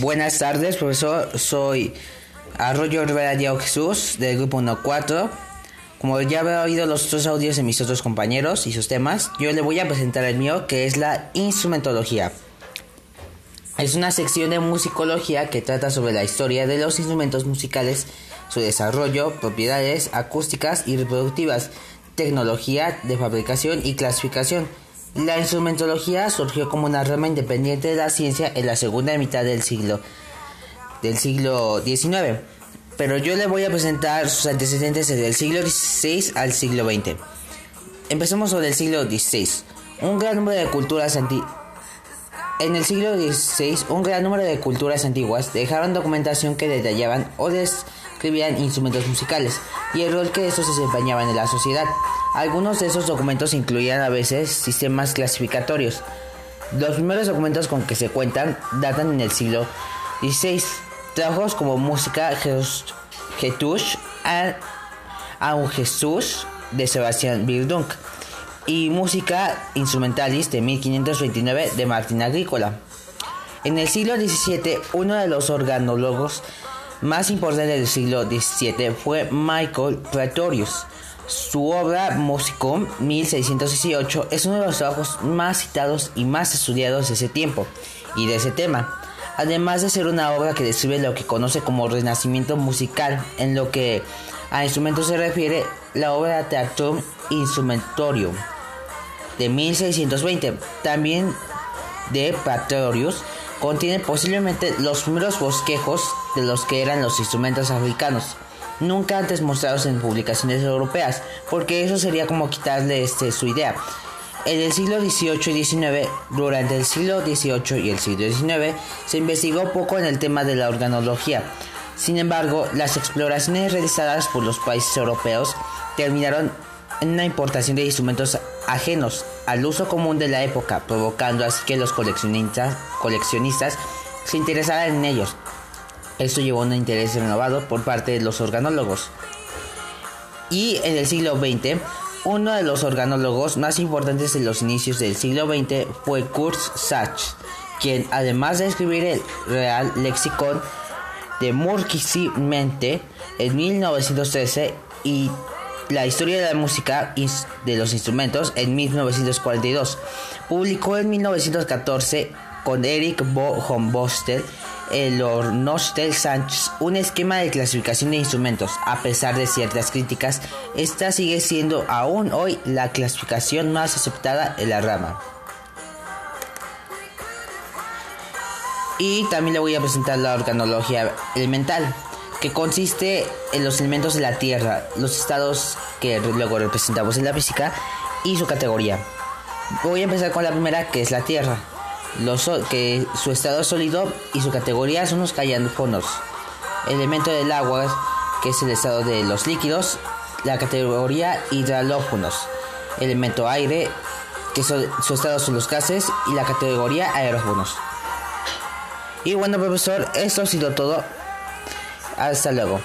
Buenas tardes, profesor. Soy Arroyo Rivera Diego Jesús del grupo 1-4. Como ya habrá oído los otros audios de mis otros compañeros y sus temas, yo le voy a presentar el mío, que es la instrumentología. Es una sección de musicología que trata sobre la historia de los instrumentos musicales, su desarrollo, propiedades acústicas y reproductivas, tecnología de fabricación y clasificación. La instrumentología surgió como una rama independiente de la ciencia en la segunda mitad del siglo del siglo XIX, pero yo le voy a presentar sus antecedentes desde el siglo XVI al siglo XX. Empecemos sobre el siglo XVI. Un gran número de culturas antiguas en el siglo XVI, un gran número de culturas antiguas dejaron documentación que detallaban o describían instrumentos musicales y el rol que estos desempeñaban en la sociedad. Algunos de esos documentos incluían a veces sistemas clasificatorios. Los primeros documentos con que se cuentan datan en el siglo XVI. Trabajos como Música Getush a un Jesús de Sebastián Bildung y Música Instrumentalis de 1529 de Martín Agrícola. En el siglo XVII, uno de los organólogos más importantes del siglo XVII fue Michael Praetorius. Su obra Musicum 1618 es uno de los trabajos más citados y más estudiados de ese tiempo y de ese tema, además de ser una obra que describe lo que conoce como renacimiento musical. En lo que a instrumentos se refiere, la obra Teatrum Instrumentorium de 1620, también de Praetorius, contiene posiblemente los primeros bosquejos de los que eran los instrumentos africanos nunca antes mostrados en publicaciones europeas, porque eso sería como quitarle este, su idea. En el siglo XVIII y XIX, durante el siglo XVIII y el siglo XIX, se investigó poco en el tema de la organología. Sin embargo, las exploraciones realizadas por los países europeos terminaron en una importación de instrumentos ajenos al uso común de la época, provocando así que los coleccionistas, se interesaran en ellos. Esto llevó a un interés renovado por parte de los organólogos. Y en el siglo XX, uno de los organólogos más importantes en los inicios del siglo XX fue Kurt Sachs, quien además de escribir el Real Lexicon de Murkisi-Mente en 1913 y la historia de la música de los instrumentos en 1942, publicó en 1914 con Eric Bo Bostel el Ornostel Sánchez un esquema de clasificación de instrumentos. A pesar de ciertas críticas, esta sigue siendo aún hoy la clasificación más aceptada en la rama. Y también le voy a presentar la organología elemental, que consiste en los elementos de la Tierra, los estados que luego representamos en la física y su categoría. Voy a empezar con la primera, que es la Tierra que su estado sólido y su categoría son los callanfonos. Elemento del agua, que es el estado de los líquidos, la categoría hidralófonos. Elemento aire, que su estado son los gases, y la categoría aerófonos. Y bueno, profesor, esto ha sido todo. Hasta luego.